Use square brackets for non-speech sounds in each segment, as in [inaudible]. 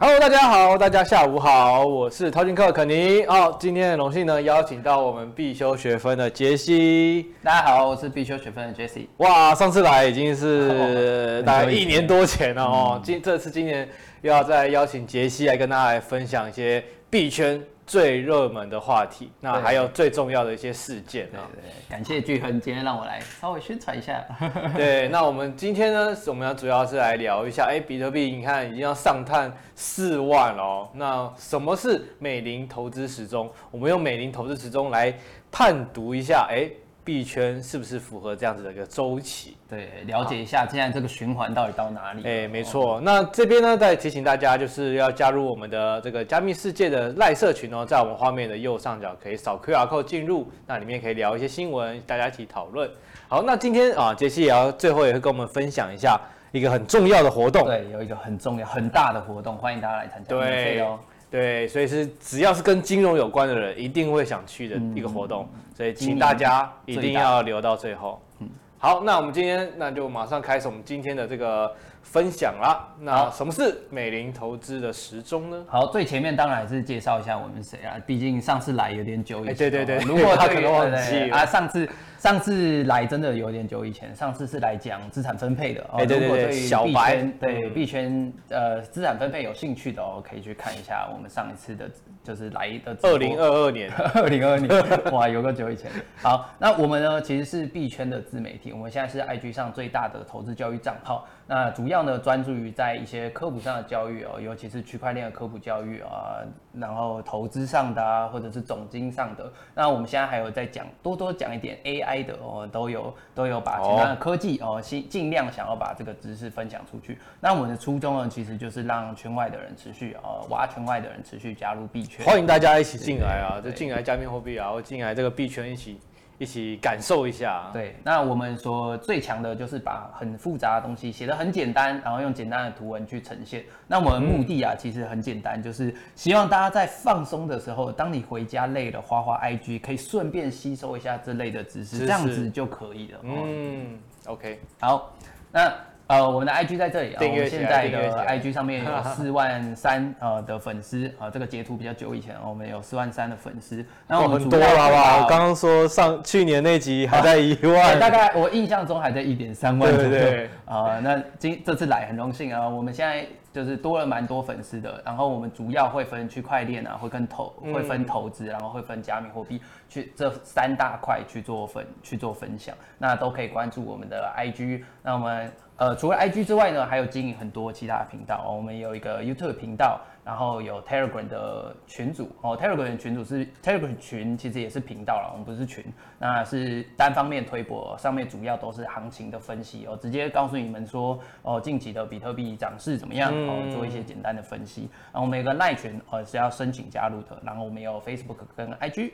Hello，大家好，大家下午好，我是淘金客肯尼。哦，今天很荣幸呢，邀请到我们必修学分的杰西。大家好，我是必修学分的 Jesse。哇，上次来已经是大概一年多前了哦，今这次今年又要再邀请杰西来跟大家来分享一些币圈。最热门的话题，那还有最重要的一些事件啊。对对，对，感谢巨亨今天让我来稍微宣传一下。[laughs] [laughs] 对，那我们今天呢，我们要主要是来聊一下，哎，比特币你看已经要上探四万了哦。那什么是美林投资时钟？我们用美林投资时钟来判读一下，哎。币圈是不是符合这样子的一个周期？对，了解一下现在这个循环到底到哪里？哎，没错。那这边呢，再提醒大家，就是要加入我们的这个加密世界的赖社群哦，在我们画面的右上角可以扫 QR code 进入，那里面可以聊一些新闻，大家一起讨论。好，那今天啊，杰西也要最后也会跟我们分享一下一个很重要的活动。对，有一个很重要、很大的活动，欢迎大家来参加。对哦。对，所以是只要是跟金融有关的人，一定会想去的一个活动，嗯、所以请大家一定要留到最后。嗯，好，那我们今天那就马上开始我们今天的这个分享啦。那什么是美林投资的时钟呢？好，最前面当然还是介绍一下我们谁啊，毕竟上次来有点久以前。对对对，[laughs] 如果他可能忘记啊，上次。上次来真的有点久以前，上次是来讲资产分配的哦。对对对，小白对币圈呃资产分配有兴趣的哦，可以去看一下我们上一次的，就是来的二零二二年，二零二二年，[laughs] [laughs] 哇，有个久以前。好，那我们呢其实是币圈的自媒体，我们现在是 IG 上最大的投资教育账号。那主要呢专注于在一些科普上的教育哦，尤其是区块链的科普教育啊，然后投资上的啊，或者是总经上的。那我们现在还有在讲，多多讲一点 AI。的哦，都有都有把其他的科技哦，尽尽量想要把这个知识分享出去。那我们的初衷呢，其实就是让圈外的人持续哦挖圈外的人持续加入币圈。欢迎大家一起进来啊，就进来加密货币啊，或进来这个币圈一起。一起感受一下。对，那我们说最强的就是把很复杂的东西写得很简单，然后用简单的图文去呈现。那我们目的啊，其实很简单，就是希望大家在放松的时候，当你回家累了，花花 IG，可以顺便吸收一下这类的知识，这样子就可以了。嗯，OK，好，那。呃，我们的 IG 在这里啊，我们现在的 IG 上面有四万三呃的粉丝啊，这个截图比较久以前，我们有四万三的粉丝，那我们很多了好不好？我刚刚说上去年那集还在 [laughs] 一万，大概我印象中还在一点三万左右。对对对。啊，那今这次来很荣幸啊，我们现在就是多了蛮多粉丝的，然后我们主要会分区块链啊，会跟投会分投资，然后会分加密货币，去这三大块去做分去做分享，那都可以关注我们的 IG，那我们。呃，除了 IG 之外呢，还有经营很多其他的频道。我们有一个 YouTube 频道，然后有 Telegram 的群组哦。Telegram 的群组是 Telegram 群，其实也是频道了，我们不是群，那是单方面推播，上面主要都是行情的分析哦，直接告诉你们说哦，近期的比特币涨势怎么样哦，做一些简单的分析。然后我们有个赖群哦，是要申请加入的。然后我们有 Facebook 跟 IG。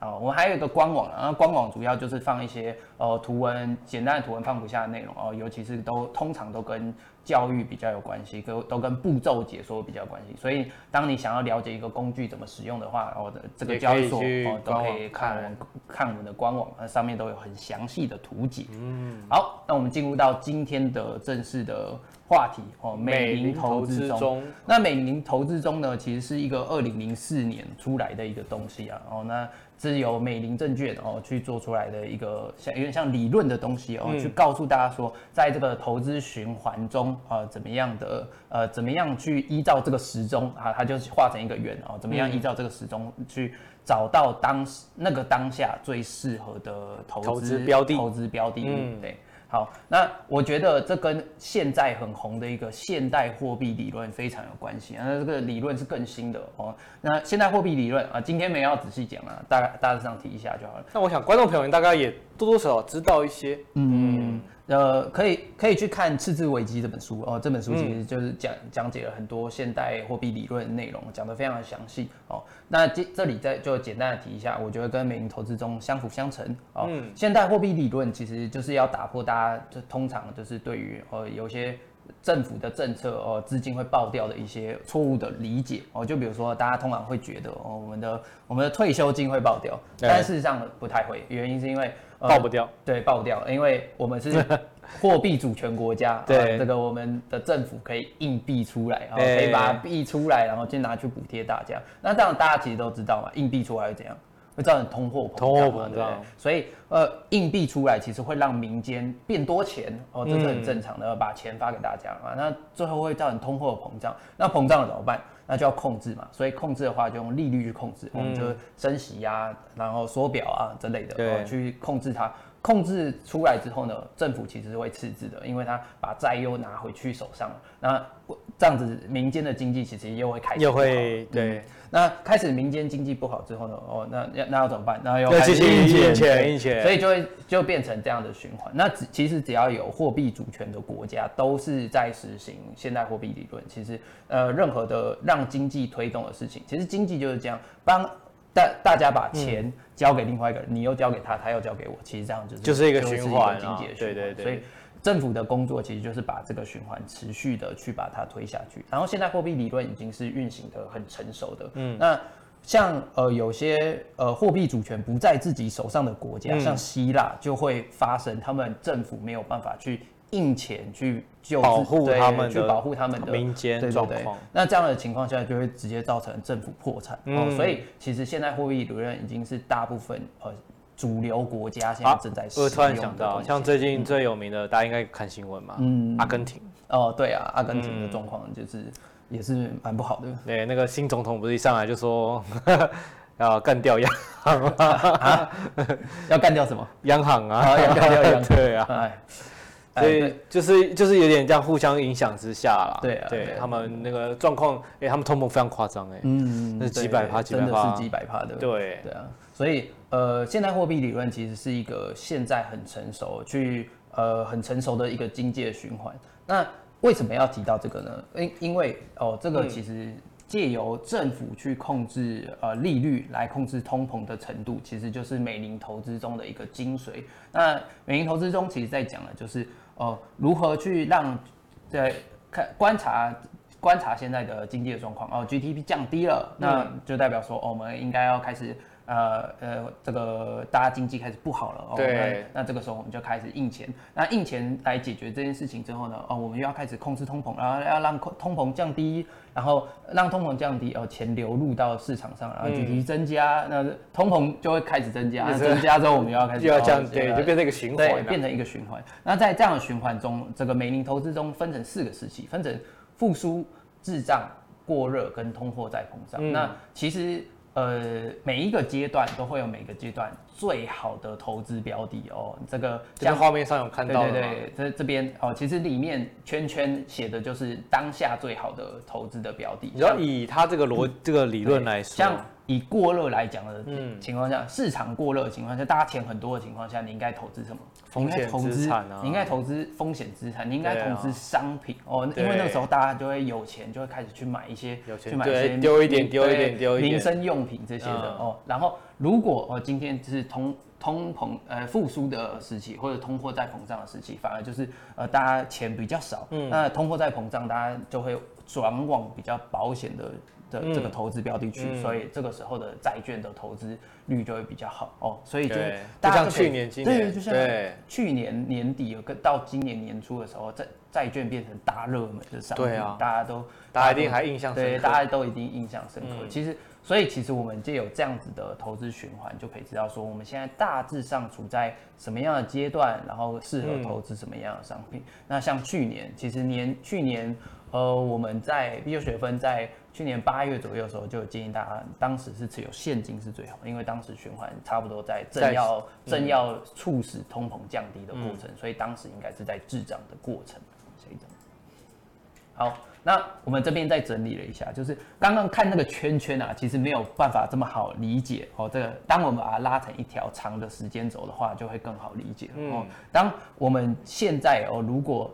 啊，我们还有一个官网，然后官网主要就是放一些呃图文，简单的图文放不下的内容哦，尤其是都通常都跟教育比较有关系，都都跟步骤解说比较有关系。所以当你想要了解一个工具怎么使用的话，哦的这个交易所哦都可以看我们看我们的官网，那上面都有很详细的图解。嗯，好，那我们进入到今天的正式的话题哦，美林投资中。那美林投资中呢，其实是一个二零零四年出来的一个东西啊，哦那。是由美林证券哦去做出来的一个像有点像理论的东西哦，去告诉大家说，在这个投资循环中啊，怎么样的呃，怎么样去依照这个时钟啊，它就画成一个圆哦，怎么样依照这个时钟去找到当时那个当下最适合的投资标的，投资标的，嗯，对。好，那我觉得这跟现在很红的一个现代货币理论非常有关系。那这个理论是更新的哦。那现代货币理论啊，今天没有要仔细讲啊，大概大致上提一下就好了。那我想观众朋友们大概也多多少少知道一些，嗯。嗯呃，可以可以去看《赤字危机》这本书哦，这本书其实就是讲讲解了很多现代货币理论内容，讲得非常的详细哦。那这这里再就简单的提一下，我觉得跟美银投资中相辅相成哦。嗯，现代货币理论其实就是要打破大家就通常就是对于呃有些政府的政策哦资金会爆掉的一些错误的理解哦。就比如说大家通常会觉得哦我们的我们的退休金会爆掉，但事实上不太会，原因是因为。爆不掉，呃，对，爆不掉，因为我们是 [laughs] 货币主权国家，对、啊，这个我们的政府可以印币出来，然后可以把币出来，然后就拿去补贴大家。那这样大家其实都知道嘛，硬币出来会怎样？会造成通货膨胀，通货膨胀。所以呃，硬币出来其实会让民间变多钱哦，这是很正常的，嗯、把钱发给大家啊。那最后会造成通货膨胀，那膨胀了怎么办？那就要控制嘛。所以控制的话，就用利率去控制，我们、嗯、就升息呀，然后缩表啊之类的，对，去控制它。控制出来之后呢，政府其实是会赤字的，因为他把债又拿回去手上，那这样子民间的经济其实又会开始又会对、嗯，那开始民间经济不好之后呢，哦，那要那要怎么办？那要开始印钱，印钱，印钱，所以就会就变成这样的循环。那只其实只要有货币主权的国家，都是在实行现代货币理论。其实呃，任何的让经济推动的事情，其实经济就是这样帮。大大家把钱交给另外一个人，嗯、你又交给他，他又交给我，其实这样就是就是一个循环，经济的循环。对对对。所以政府的工作其实就是把这个循环持续的去把它推下去。然后现在货币理论已经是运行的很成熟的。嗯。那像呃有些呃货币主权不在自己手上的国家，嗯、像希腊就会发生他们政府没有办法去。印钱去救保护他们，去保护他们的民间状况。那这样的情况下，就会直接造成政府破产。嗯、哦，所以其实现在货币理论已经是大部分呃主流国家现在正在使用、啊。我突然想到，像最近最有名的，嗯、大家应该看新闻嘛，嗯，阿根廷。哦，对啊，阿根廷的状况就是也是蛮不好的。对，那个新总统不是一上来就说 [laughs] 要干掉央行 [laughs] 啊？要干掉什么？央行啊？要干掉央行？[laughs] 对啊。哎所以就是就是有点这样互相影响之下啦，对啊，对他们那个状况，哎，他们通膨非常夸张，哎，嗯，那是几百趴，几百趴，真的是几百趴的，对，对啊，所以呃，现代货币理论其实是一个现在很成熟，去呃很成熟的一个经济的循环。那为什么要提到这个呢？因因为哦，这个其实。借由政府去控制呃利率来控制通膨的程度，其实就是美林投资中的一个精髓。那美林投资中其实在讲的就是呃如何去让在看观察观察现在的经济的状况哦，GDP 降低了，那就代表说，哦，我们应该要开始。呃呃，这个大家经济开始不好了哦，对，那，那这个时候我们就开始印钱，那印钱来解决这件事情之后呢，哦，我们又要开始控制通膨，然后要让通膨降低，然后让通膨降低，哦，钱流入到市场上，然后经济增加，嗯、那通膨就会开始增加，增加之后我们又要开 [laughs] 始又要降，对，就变成一个循环，对，变成一个循环。那在这样的循环中，这个美林投资中分成四个时期，分成复苏、滞胀、过热跟通货再膨胀。嗯、那其实。呃，每一个阶段都会有每个阶段最好的投资标的哦。这个像画面上有看到的，对对对，这这边哦，其实里面圈圈写的就是当下最好的投资的标的。你要以它这个逻、嗯、这个理论来说，像。以过热来讲的情况下，嗯、市场过热的情况下，大家钱很多的情况下，你应该投资什么？风险资产啊！你应该投资风险资产，你应该投资商品、啊、哦，因为那个时候大家就会有钱，就会开始去买一些，有钱去买一些丢一点丢一点丢一点民生用品这些的、嗯、哦。然后如果哦今天就是通通膨呃复苏的时期，或者通货再膨胀的时期，反而就是呃大家钱比较少，嗯，那通货再膨胀，大家就会转往比较保险的。的这个投资标的去，嗯、所以这个时候的债券的投资率就会比较好哦。所以就大家就像去年、今年，对，就像去年年底有个到今年年初的时候，债债券变成大热门的商品，对啊，大家都大家一定还印象深刻，对，大家都一定印象深刻。嗯、其实，所以其实我们就有这样子的投资循环，就可以知道说我们现在大致上处在什么样的阶段，然后适合投资什么样的商品。嗯、那像去年，其实年去年。呃，我们在必修学分在去年八月左右的时候，就有建议大家，当时是持有现金是最好，因为当时循环差不多在正要正要促使通膨降低的过程，嗯、所以当时应该是在滞涨的过程。所以这样。好，那我们这边再整理了一下，就是刚刚看那个圈圈啊，其实没有办法这么好理解哦。这个当我们把它拉成一条长的时间轴的话，就会更好理解哦。当我们现在哦，如果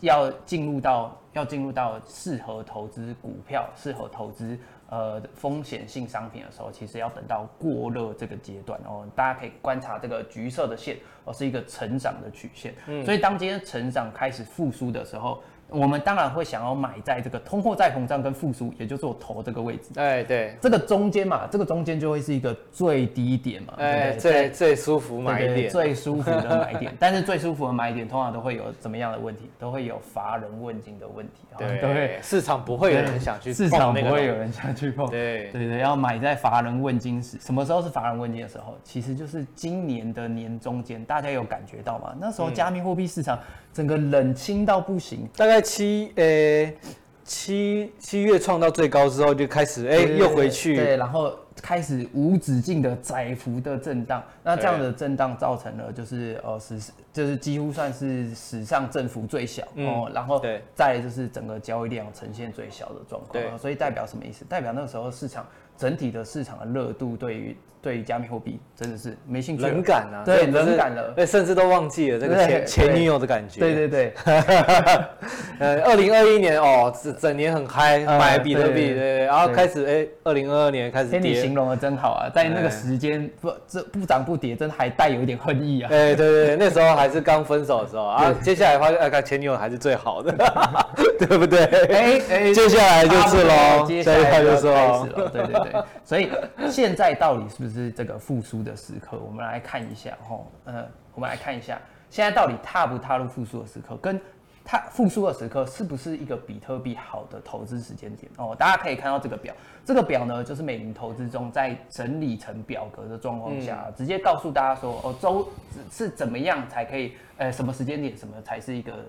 要进入到要进入到适合投资股票、适合投资呃风险性商品的时候，其实要等到过热这个阶段哦。大家可以观察这个橘色的线哦，是一个成长的曲线。嗯，所以当今天成长开始复苏的时候，我们当然会想要买在这个通货再膨胀跟复苏，也就是我头这个位置。哎，对，这个中间嘛，这个中间就会是一个最低点嘛，哎，对最最舒服买点，最舒服的买点。但是最舒服的买点，通常都会有怎么样的问题？都会有乏人问津的问题。对，对，市场不会有人想去，市场不会有人想去碰。对，对对，要买在乏人问津时，什么时候是乏人问津的时候？其实就是今年的年中间，大家有感觉到吗？那时候加密货币市场整个冷清到不行，大概七呃。欸七七月创到最高之后，就开始哎、欸、又回去，对，然后开始无止境的窄幅的震荡。那这样的震荡造成了就是呃史就是几乎算是史上振幅最小哦，然后再就是整个交易量呈现最小的状况。对，所以代表什么意思？代表那个时候市场整体的市场的热度对于。对于加密货币真的是没兴趣，冷感啊，对，冷感了，对，甚至都忘记了这个前前女友的感觉。对对对，[laughs] 呃，二零二一年哦，整整年很嗨，买比特币，对，然后开始哎，二零二二年开始跌。你形容的真好啊，在那个时间不这不涨不跌，真的还带有一点恨意啊。哎，对对，那时候还是刚分手的时候啊，接下来发现哎，看前女友还是最好的，[laughs] 对不对？哎哎，接下来就是喽，接下来就是喽，对，对对对，所以现在到底是不是？这个复苏的时刻，我们来看一下哈，呃，我们来看一下，现在到底踏不踏入复苏的时刻，跟踏复苏的时刻是不是一个比特币好的投资时间点哦？大家可以看到这个表，这个表呢，就是美林投资中在整理成表格的状况下，嗯、直接告诉大家说，哦，周是怎么样才可以，呃，什么时间点，什么才是一个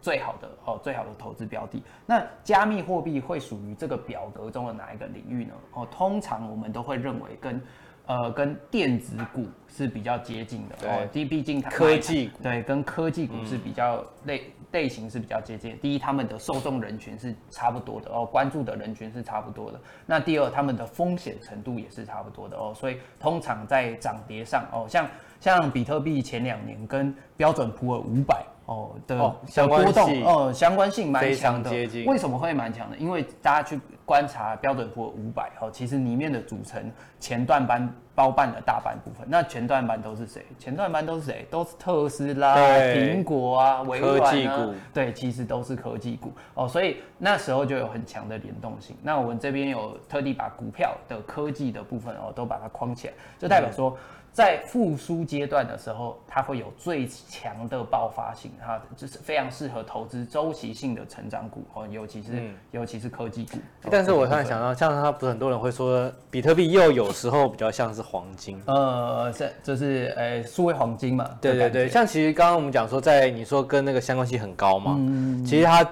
最好的哦，最好的投资标的。那加密货币会属于这个表格中的哪一个领域呢？哦，通常我们都会认为跟呃，跟电子股是比较接近的哦。第一，毕竟它科技股对，跟科技股是比较类类型是比较接近。第一，他们的受众人群是差不多的哦，关注的人群是差不多的。那第二，他们的风险程度也是差不多的哦。所以通常在涨跌上哦，像像比特币前两年跟标准普尔五百。哦的小波动，哦，相关性蛮强的。为什么会蛮强的？因为大家去观察标准普尔五百，哦，其实里面的组成前段班包办了大半部分。那前段班都是谁？前段班都是谁？都是特斯拉、苹果啊、微软啊。对，其实都是科技股。哦，所以那时候就有很强的联动性。那我们这边有特地把股票的科技的部分哦，都把它框起来，就代表说。在复苏阶段的时候，它会有最强的爆发性，它就是非常适合投资周期性的成长股哦，尤其是、嗯、尤其是科技股。但是我突然想到，像他不是很多人会说，比特币又有时候比较像是黄金。呃，这就是呃，数位黄金嘛。对对对，像其实刚刚我们讲说，在你说跟那个相关性很高嘛，嗯、其实它。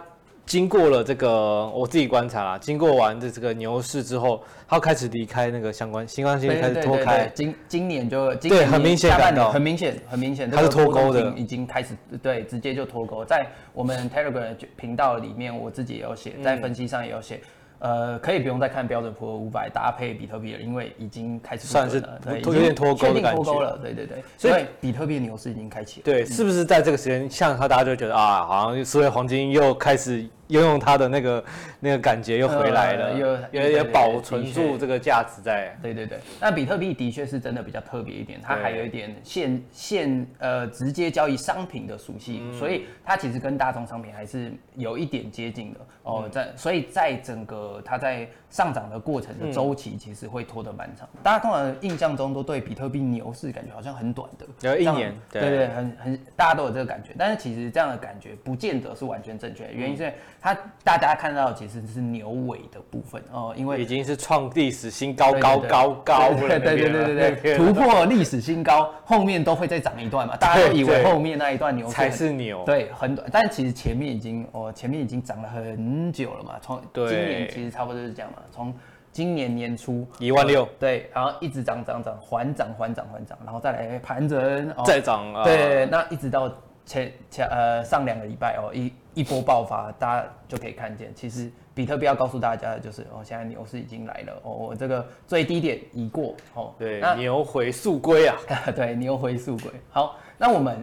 经过了这个，我自己观察啦，经过完这这个牛市之后，它开始离开那个相关相关性，开始脱开。今今年就今年对，很明显感到，很明显，很明显，它是脱钩的，已经开始对，直接就脱钩。在我们 Telegram 频道里面，我自己也有写，在分析上也有写。呃，可以不用再看标准普尔五百搭配比特币了，因为已经开始算是对，有点脱钩的感觉。了，对对对。所以比特币牛市已经开启了。对，是不是在这个时间，像他大家就觉得啊，好像所谓黄金又开始。拥有它的那个 [laughs] 那个感觉又回来了，又也也保存住这个价值在。对对对，那比特币的确是真的比较特别一点，它还有一点现现呃直接交易商品的属性，所以它其实跟大宗商品还是有一点接近的。哦。在所以在整个它在上涨的过程的周期，其实会拖得蛮长。大家通常印象中都对比特币牛市感觉好像很短的，有一年，对对，很很大家都有这个感觉，但是其实这样的感觉不见得是完全正确，原因是。它大家看到其实是牛尾的部分哦，因为已经是创历史新高，高高高，对对对对对对，突破历史新高，后面都会再涨一段嘛，大家都以为后面那一段牛才是牛，对，很短，但其实前面已经哦，前面已经涨了很久了嘛，从今年其实差不多就是这样嘛，从今年年初一万六，对，然后一直涨涨涨，缓涨缓涨缓涨，然后再来盘整，再涨啊，对，那一直到前前呃上两个礼拜哦一。一波爆发，大家就可以看见，其实比特币要告诉大家的就是，哦，现在牛市已经来了，哦，我这个最低点已过，哦，对，牛回速归啊，[laughs] 对，牛回速归。好，那我们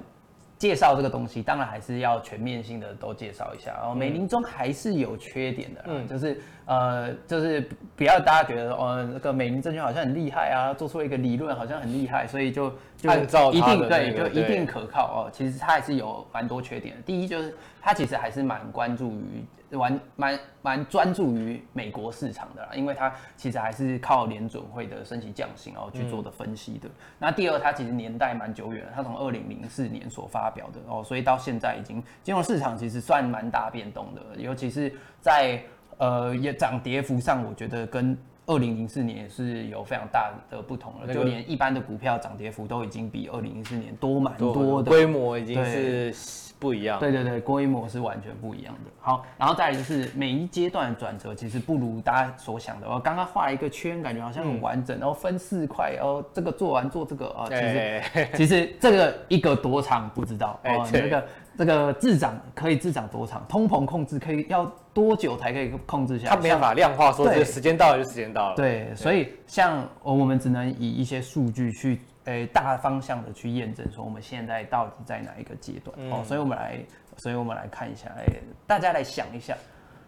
介绍这个东西，当然还是要全面性的都介绍一下。哦美林中还是有缺点的，嗯，就是呃，就是不要大家觉得哦，那个美林证券好像很厉害啊，做出了一个理论好像很厉害，所以就就按照一定对，就一定可靠哦。其实它还是有蛮多缺点的。第一就是它其实还是蛮关注于。蛮蛮蛮专注于美国市场的啦，因为它其实还是靠联准会的升息降息然后去做的分析的。嗯、那第二，它其实年代蛮久远了，它从二零零四年所发表的哦，所以到现在已经金融市场其实算蛮大变动的，尤其是在呃也涨跌幅上，我觉得跟二零零四年也是有非常大的不同了，那个、就连一般的股票涨跌幅都已经比二零零四年多蛮多的，规模已经是。不一样，对对对，规模是完全不一样的。好，然后再来就是每一阶段的转折，其实不如大家所想的。我刚刚画了一个圈，感觉好像很完整，嗯、然后分四块，然后这个做完做这个啊，其实、欸、其实这个一个多长不知道哦，欸、这个这个滞涨可以滞涨多长，通膨控制可以要多久才可以控制下来？它没办法量化说，这个时间到了就时间到了。对，对所以像我们只能以一些数据去。诶，大方向的去验证说我们现在到底在哪一个阶段、嗯、哦，所以我们来，所以我们来看一下，诶，大家来想一下，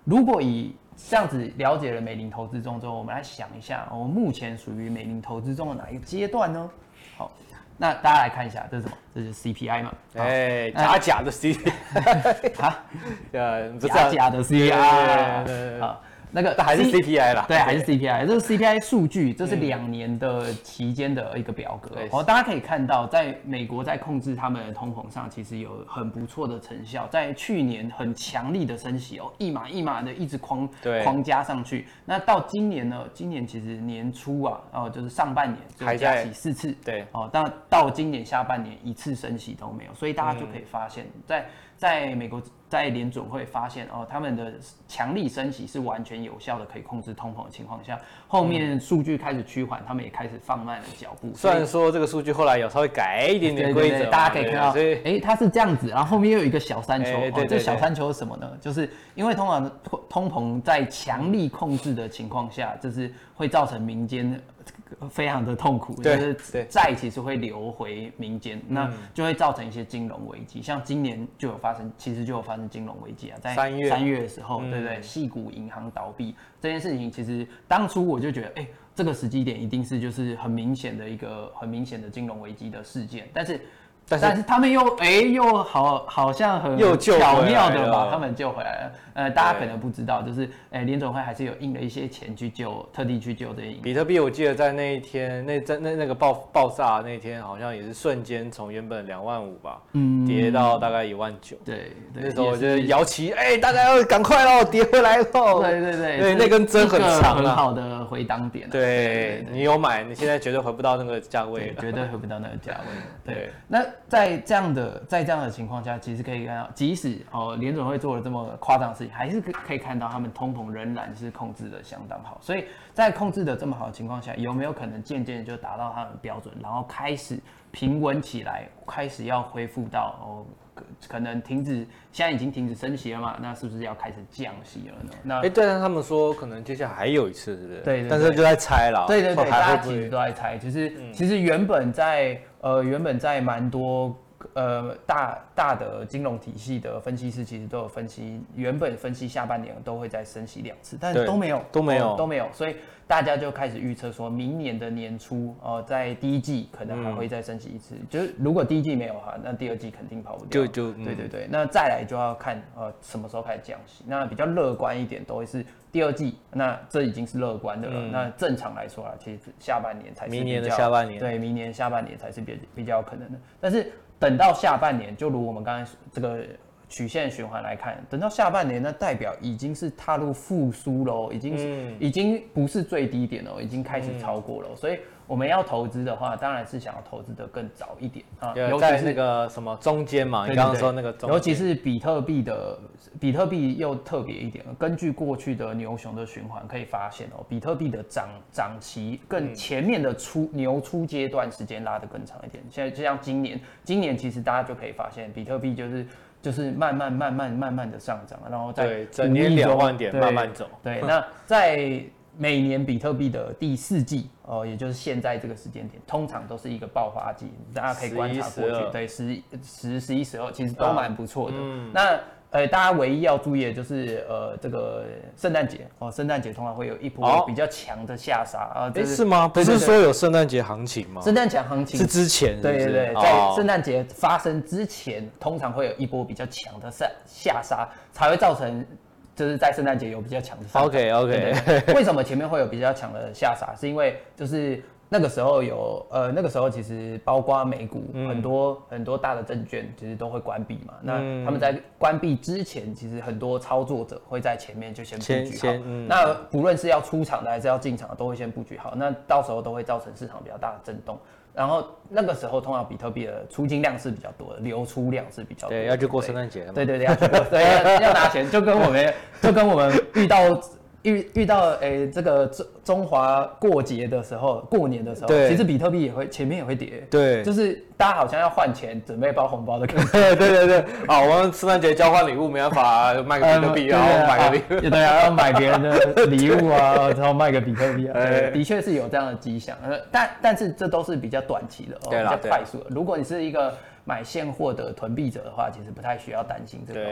如果以这样子了解了美林投资中之后，我们来想一下，我们目前属于美林投资中的哪一个阶段呢？好，那大家来看一下，这是什么？这是 CPI 嘛？哎，假假的 CPI [laughs] [laughs] 啊，呃，假假的 CPI 啊。那个还是 CPI 啦，对，还是 CPI，这是 CPI 数据，这是两年的期间的一个表格。哦，大家可以看到，在美国在控制他们的通膨上，其实有很不错的成效。在去年很强力的升息哦，一码一码的一直框框加上去。那到今年呢？今年其实年初啊，哦，就是上半年就加息四次，对，哦，但到今年下半年一次升息都没有，所以大家就可以发现，在在美国。在联准会发现哦，他们的强力升息是完全有效的，可以控制通膨的情况下，后面数据开始趋缓，他们也开始放慢了脚步。虽然说这个数据后来有稍微改一点点规则，大家可以看到，哎、欸，它是这样子，然后后面又有一个小山丘，欸、对对对，哦，这小山丘是什么呢？就是因为通常通膨在强力控制的情况下，就是会造成民间。非常的痛苦，就是债其实会流回民间，那就会造成一些金融危机。像今年就有发生，其实就有发生金融危机啊，在三月三月的时候，对不对？细谷银行倒闭这件事情，其实当初我就觉得，哎，这个时机点一定是就是很明显的一个很明显的金融危机的事件，但是。但是，但是他们又哎、欸、又好好像很巧妙的把他们救回来了。呃，大家可能不知道，就是哎联总会还是有印了一些钱去救，特地去救这些。比特币我记得在那一天，那在那那个爆爆炸那天，好像也是瞬间从原本两万五吧，嗯，跌到大概一万九。对，那时候我觉得摇旗，哎，大家要赶快喽，跌回来喽。对对对，对，那根针很长，很好的回档点。对，你有买，你现在绝对回不到那个价位了，绝对回不到那个价位。对，那。在这样的在这样的情况下，其实可以看到，即使哦联准会做了这么夸张的事情，还是可可以看到他们通膨仍然是控制的相当好。所以在控制的这么好的情况下，有没有可能渐渐就达到他们的标准，然后开始平稳起来，开始要恢复到哦？可能停止，现在已经停止升息了嘛？那是不是要开始降息了呢？那哎、欸，对但，他们说可能接下来还有一次，是不是？对，但是就在猜了。对对对，大家其实都在猜。其实、嗯、其实原本在呃原本在蛮多呃大大的金融体系的分析师，其实都有分析，原本分析下半年都会再升息两次，但是都没有，都没有，哦、都没有，所以。大家就开始预测说，明年的年初哦，在第一季可能还会再升息一次。嗯、就是如果第一季没有哈，那第二季肯定跑不掉。就就、嗯、对对对，那再来就要看呃什么时候开始降息。那比较乐观一点都会是第二季，那这已经是乐观的了。嗯、那正常来说啊，其实下半年才是比较，明年的下半年，对，明年下半年才是比比较有可能的。但是等到下半年，就如我们刚才这个。曲线循环来看，等到下半年，那代表已经是踏入复苏喽，已经是、嗯、已经不是最低点了，已经开始超过了，嗯、所以。我们要投资的话，当然是想要投资的更早一点啊，尤其是那个什么中间嘛，你刚刚说那个中间，尤其是比特币的，比特币又特别一点。根据过去的牛熊的循环，可以发现哦，比特币的涨涨期更前面的初牛初阶段时间拉得更长一点。现在就像今年，今年其实大家就可以发现，比特币就是就是慢慢慢慢慢慢的上涨，然后在整年两万点慢慢走。对，那在。每年比特币的第四季哦，也就是现在这个时间点，通常都是一个爆发季，大家可以观察过去，对，十、十、十一、十二，其实都蛮不错的。嗯、那呃，大家唯一要注意的就是呃，这个圣诞节哦，圣诞节通常会有一波比较强的下杀啊。哎，是吗？不是说有圣诞节行情吗？圣诞节行情是之前对对对，在圣诞节发生之前，通常会有一波比较强的下下杀，才会造成。就是在圣诞节有比较强的。OK OK。为什么前面会有比较强的下杀？是因为就是那个时候有呃那个时候其实包括美股很多、嗯、很多大的证券其实都会关闭嘛。那他们在关闭之前，其实很多操作者会在前面就先布局好。嗯、那不论是要出场的还是要进场的，都会先布局好。那到时候都会造成市场比较大的震动。然后那个时候，通常比特币的出金量是比较多的，流出量是比较多的。对，要去过圣诞节。对对对，要去过，对，要要拿钱，就跟我们 [laughs] 就跟我们遇到。遇遇到诶、欸，这个中中华过节的时候，过年的时候，对，其实比特币也会前面也会跌，对，就是大家好像要换钱，准备包红包的感觉，对 [laughs] 对对，啊，我们圣诞节交换礼物没办法卖个比特币，然后买个礼物，对啊，要买别人的 [laughs] 礼物啊，然后卖个比特币啊，对，的确是有这样的迹象，但但是这都是比较短期的，哦，比较快速的。如果你是一个买现货的囤币者的话，其实不太需要担心这个，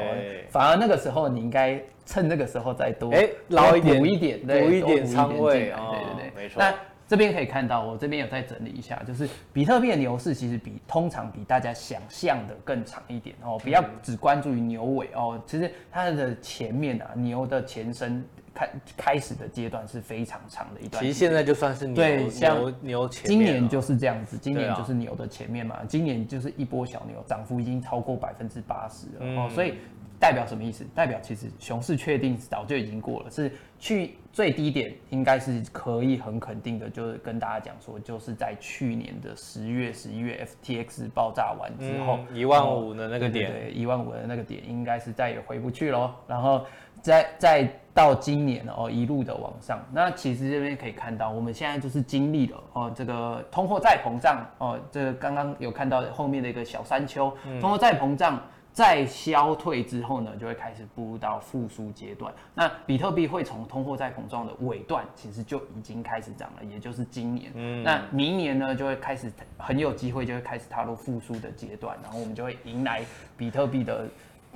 反而那个时候你应该趁那个时候再多哎捞一点补一点，补一点仓位，对对对，没错。那这边可以看到，我这边有再整理一下，就是比特币的牛市其实比通常比大家想象的更长一点哦，不要只关注于牛尾哦，其实它的前面啊，牛的前身。开开始的阶段是非常长的一段，其实现在就算是牛对像牛牛前，今年就是这样子，今年就是牛的前面嘛，啊、今年就是一波小牛，涨幅已经超过百分之八十了、嗯、哦，所以代表什么意思？代表其实熊市确定早就已经过了，是去最低点应该是可以很肯定的，就是跟大家讲说，就是在去年的十月、十一月 FTX 爆炸完之后，一万五的那个点，对，一万五的那个点应该是再也回不去喽，然后。再再到今年哦，一路的往上。那其实这边可以看到，我们现在就是经历了哦，这个通货再膨胀哦，这个刚刚有看到后面的一个小山丘，通货再膨胀再消退之后呢，就会开始步入到复苏阶段。那比特币会从通货再膨胀的尾段，其实就已经开始涨了，也就是今年。嗯，那明年呢，就会开始很有机会就会开始踏入复苏的阶段，然后我们就会迎来比特币的。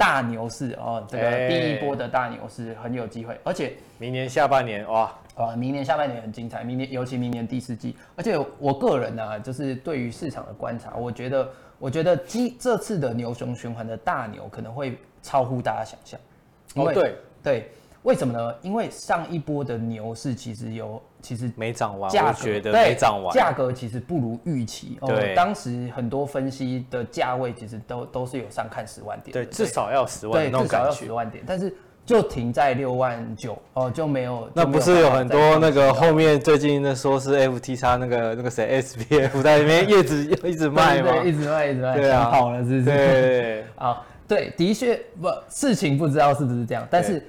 大牛市哦，这个第一波的大牛市很有机会，而且明年下半年哇，啊，明年下半年很精彩，明年尤其明年第四季，而且我个人呢、啊，就是对于市场的观察，我觉得，我觉得这这次的牛熊循环的大牛可能会超乎大家想象，哦，对对。为什么呢？因为上一波的牛市其实有，其实没涨完，价格觉得没涨完，价格其实不如预期。对、哦，当时很多分析的价位其实都都是有上看十万点，对，至少要十万，对，至少要十万点，但是就停在六万九哦，就没有。那不是有很多那个后面最近那说是 FTX 那个那个谁 SPF 在里面叶子一直卖吗？一直卖，一直卖，对啊，好了，是不是？对，[laughs] 啊，对，的确不，事情不知道是不是这样，但是。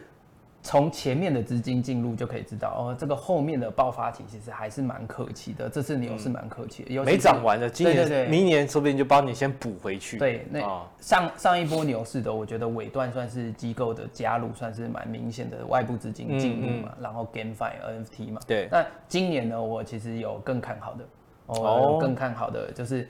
从前面的资金进入就可以知道哦，这个后面的爆发期其实还是蛮可期的。这次牛市蛮可期的，没涨完的，今年对对对，明年说不定就帮你先补回去。对，那上上一波牛市的，我觉得尾段算是机构的加入，算是蛮明显的外部资金进入嘛，嗯嗯然后 GameFi NFT 嘛。对。那今年呢，我其实有更看好的，哦，更看好的就是，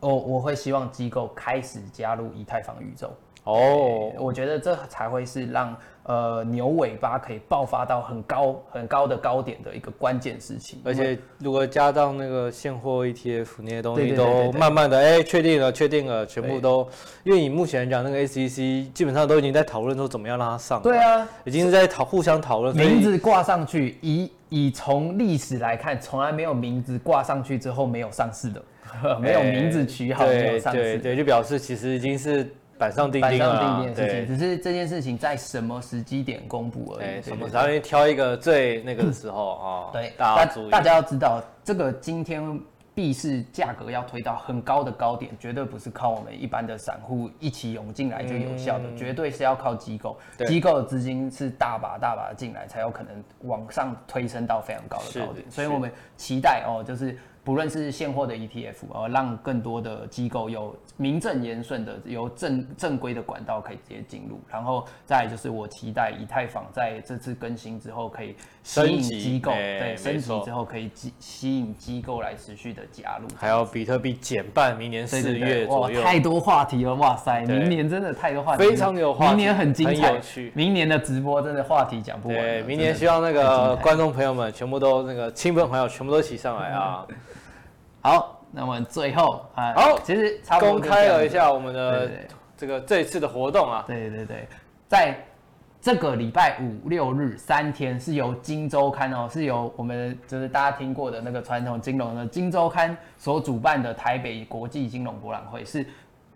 哦，我会希望机构开始加入以太坊宇宙。哦，我觉得这才会是让呃牛尾巴可以爆发到很高很高的高点的一个关键事情。而且如果加到那个现货 ETF 那些东西都慢慢的哎确定了确定了，全部都，因为你目前来讲那个 SEC 基本上都已经在讨论说怎么样让它上。对啊，已经是在讨互相讨论。名字挂上去，以以从历史来看，从来没有名字挂上去之后没有上市的，[laughs] 没有名字取好没有上市。对对，就表示其实已经是。板上钉钉的事情，只是这件事情在什么时机点公布而已。什么时候挑一个最那个的时候啊？对，大家大家要知道，这个今天币市价格要推到很高的高点，绝对不是靠我们一般的散户一起涌进来就有效的，绝对是要靠机构。机构的资金是大把大把的进来，才有可能往上推升到非常高的高点。所以我们期待哦，就是。不论是现货的 ETF，呃，让更多的机构有名正言顺的、由正正规的管道可以直接进入，然后再来就是我期待以太坊在这次更新之后可以吸引机构，欸、对，升级之后可以吸吸引机构来持续的加入。还有比特币减半，明年四月左右，太多话题了，哇塞，明年真的太多话题，非常有话题，明年很精彩，有趣，明年的直播真的话题讲不完。对，明年希望那个观众朋友们全部都那个亲朋好友全部都一起上来啊。[laughs] 好，那么最后啊，好，其实公开了一下我们的这个这一次的活动啊，对对对，在这个礼拜五六日三天是由金周刊哦，是由我们就是大家听过的那个传统金融的金周刊所主办的台北国际金融博览会是。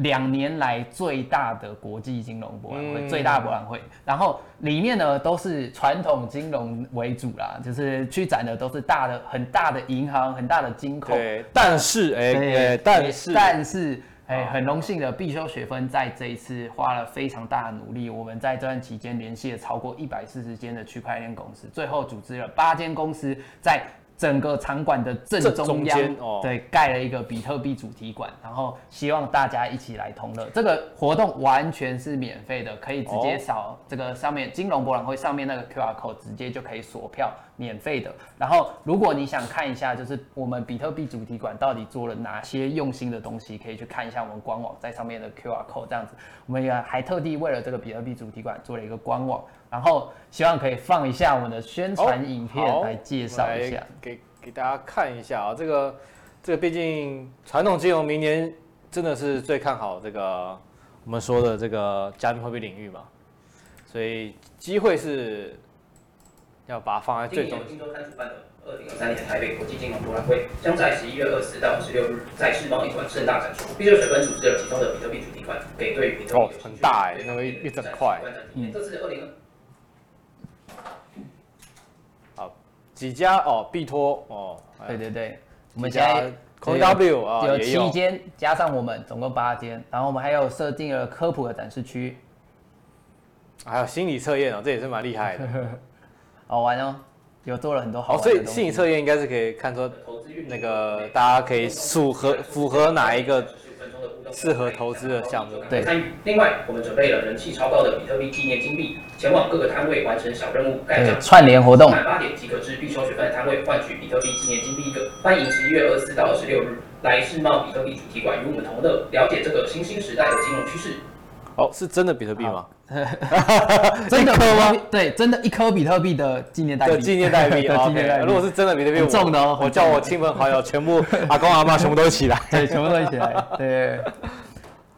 两年来最大的国际金融博览会，嗯、最大博览会，然后里面呢都是传统金融为主啦，就是去展的都是大的、很大的银行、很大的金控。对，但是哎，对但是但是哎，很荣幸的，必修学分在这一次花了非常大的努力，我们在这段期间联系了超过一百四十间的区块链公司，最后组织了八间公司在。整个场馆的正中央，哦、对，盖了一个比特币主题馆，然后希望大家一起来同乐。这个活动完全是免费的，可以直接扫这个上面金融博览会上面那个 QR code，直接就可以锁票，免费的。然后，如果你想看一下，就是我们比特币主题馆到底做了哪些用心的东西，可以去看一下我们官网在上面的 QR code。这样子，我们也还特地为了这个比特币主题馆做了一个官网。然后希望可以放一下我们的宣传影片来介绍一下，哦、给给大家看一下啊。这个这个毕竟传统金融明年真的是最看好这个我们说的这个加密货币领域嘛，所以机会是要把它放在最中。今年今周刊主办的二零二三年台北国际金融博览会将在十一月二十四到二十六日在世贸一馆盛大展出。必修学分组织了其中的比特币主题馆，给对于比特币哦很大哎，那个一一整块。嗯，这次二零。几家哦，必托哦，对对对，我们现在 CoinW 啊有七间，加上我们总共八间，然后我们还有设定了科普的展示区，还有心理测验哦，这也是蛮厉害的，[laughs] 好玩哦，有做了很多好。所以心理测验应该是可以看出那个大家可以符合符合哪一个。适合投资的项目，对。另外，我们准备了人气超高的比特币纪念金币，前往各个摊位完成小任务盖章。串联活动，满八点摊位换取比特币纪念金币一个。欢迎十一月二十四到二十六日来世贸比特币主题馆与我们同乐，了解这个新兴时代的金融趋势。哦，是真的比特币吗？真的 [laughs] 吗？对，真的一颗比特币的纪念代币。纪念代币，[laughs] 纪念代币。如果是真的比特币，重的哦。我叫我亲朋好友全部阿公阿妈全部都一起来，对，全部都一起来。对，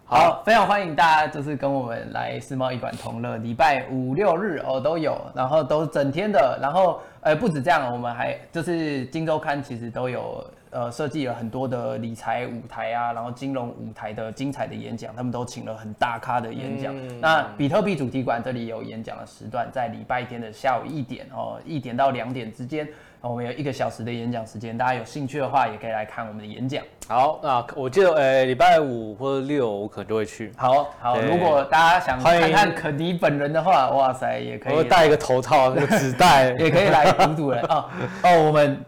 好，非常欢迎大家，就是跟我们来世贸一馆同乐，礼拜五六日哦都有，然后都整天的，然后呃不止这样，我们还就是金周刊其实都有。呃，设计了很多的理财舞台啊，然后金融舞台的精彩的演讲，他们都请了很大咖的演讲。嗯、那比特币主题馆这里有演讲的时段，在礼拜天的下午一点哦，一点到两点之间，我们有一个小时的演讲时间，大家有兴趣的话，也可以来看我们的演讲。好，那我记得，呃，礼拜五或者六，我可能就会去。好好，如果大家想看看肯尼本人的话，哇塞，也可以。我戴一个头套，那个纸袋，[laughs] 也可以来堵堵人哦哦，我们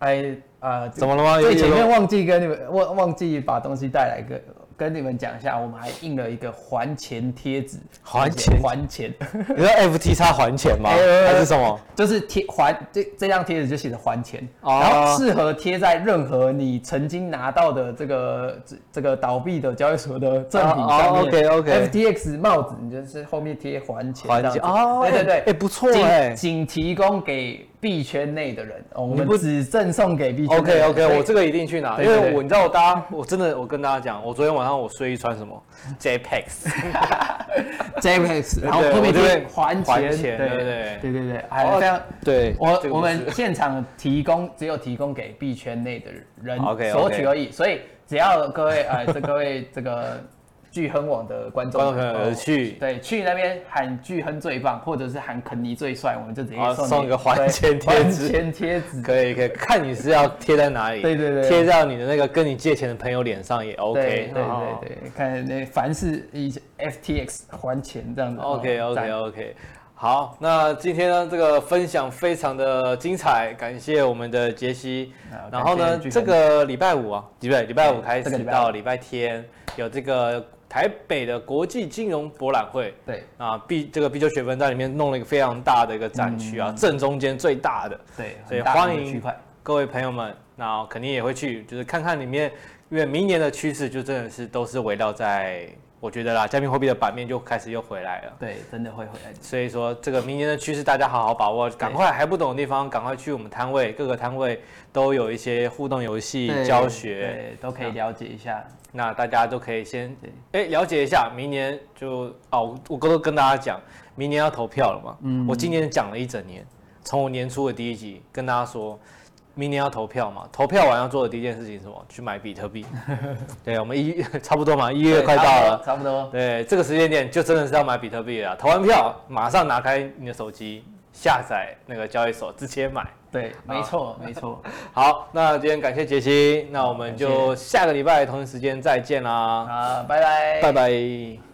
哎。呃，怎么了吗？最前面忘记跟你们忘忘记把东西带来个。跟你们讲一下，我们还印了一个还钱贴纸，还钱还钱，[laughs] 你说 FTX 还钱吗？还是什么？就是贴还这这张贴纸就写着还钱，然后适合贴在任何你曾经拿到的这个这这个倒闭的交易所的赠品上面。OK OK。FTX 帽子，你就是后面贴还钱。还钱哦，对对对，哎不错哎，仅提供给币圈内的人，我们不只赠送给币圈。OK OK，我这个一定去拿，因为我你知道，大家我真的我跟大家讲，我昨天晚上。我睡衣穿什么？JPEX，JPEX，[laughs] [laughs] 然后后面就会还钱，对对对对对对，还有这样，对我我们现场提供只有提供给币圈内的人索取而已，所以只要各位哎，这各位这个。巨亨网的观众朋友去，对，去那边喊巨亨最棒，或者是喊肯尼最帅，我们就直接送一个还钱贴纸。还钱贴纸可以可以，看你是要贴在哪里，对对对，贴在你的那个跟你借钱的朋友脸上也 OK。对对对，看那凡是以 FTX 还钱这样子。OK OK OK。好，那今天呢，这个分享非常的精彩，感谢我们的杰西。然后呢，这个礼拜五啊，对不对？礼拜五开始到礼拜天有这个台北的国际金融博览会。对啊，必这个必修学分在里面弄了一个非常大的一个展区啊，正中间最大的。对，所以欢迎各位朋友们，那肯定也会去，就是看看里面，因为明年的趋势就真的是都是围绕在。我觉得啦，加密货币的版面就开始又回来了。对，真的会回来。所以说，这个明年的趋势大家好好把握，赶快还不懂的地方，赶快去我们摊位，各个摊位都有一些互动游戏教学，对，都可以了解一下。那大家都可以先哎了解一下，明年就哦，我刚刚跟大家讲，明年要投票了嘛。嗯。我今年讲了一整年，从我年初的第一集跟大家说。明年要投票嘛？投票完要做的第一件事情是什么？去买比特币。[laughs] 对，我们一 [laughs] 差不多嘛，一月快到了，差不多。对，这个时间点就真的是要买比特币了。投完票，马上拿开你的手机，下载那个交易所，直接买。对，没错，没错。[laughs] 好，那今天感谢杰西，那我们就下个礼拜同一时间再见啦。好，拜拜，拜拜。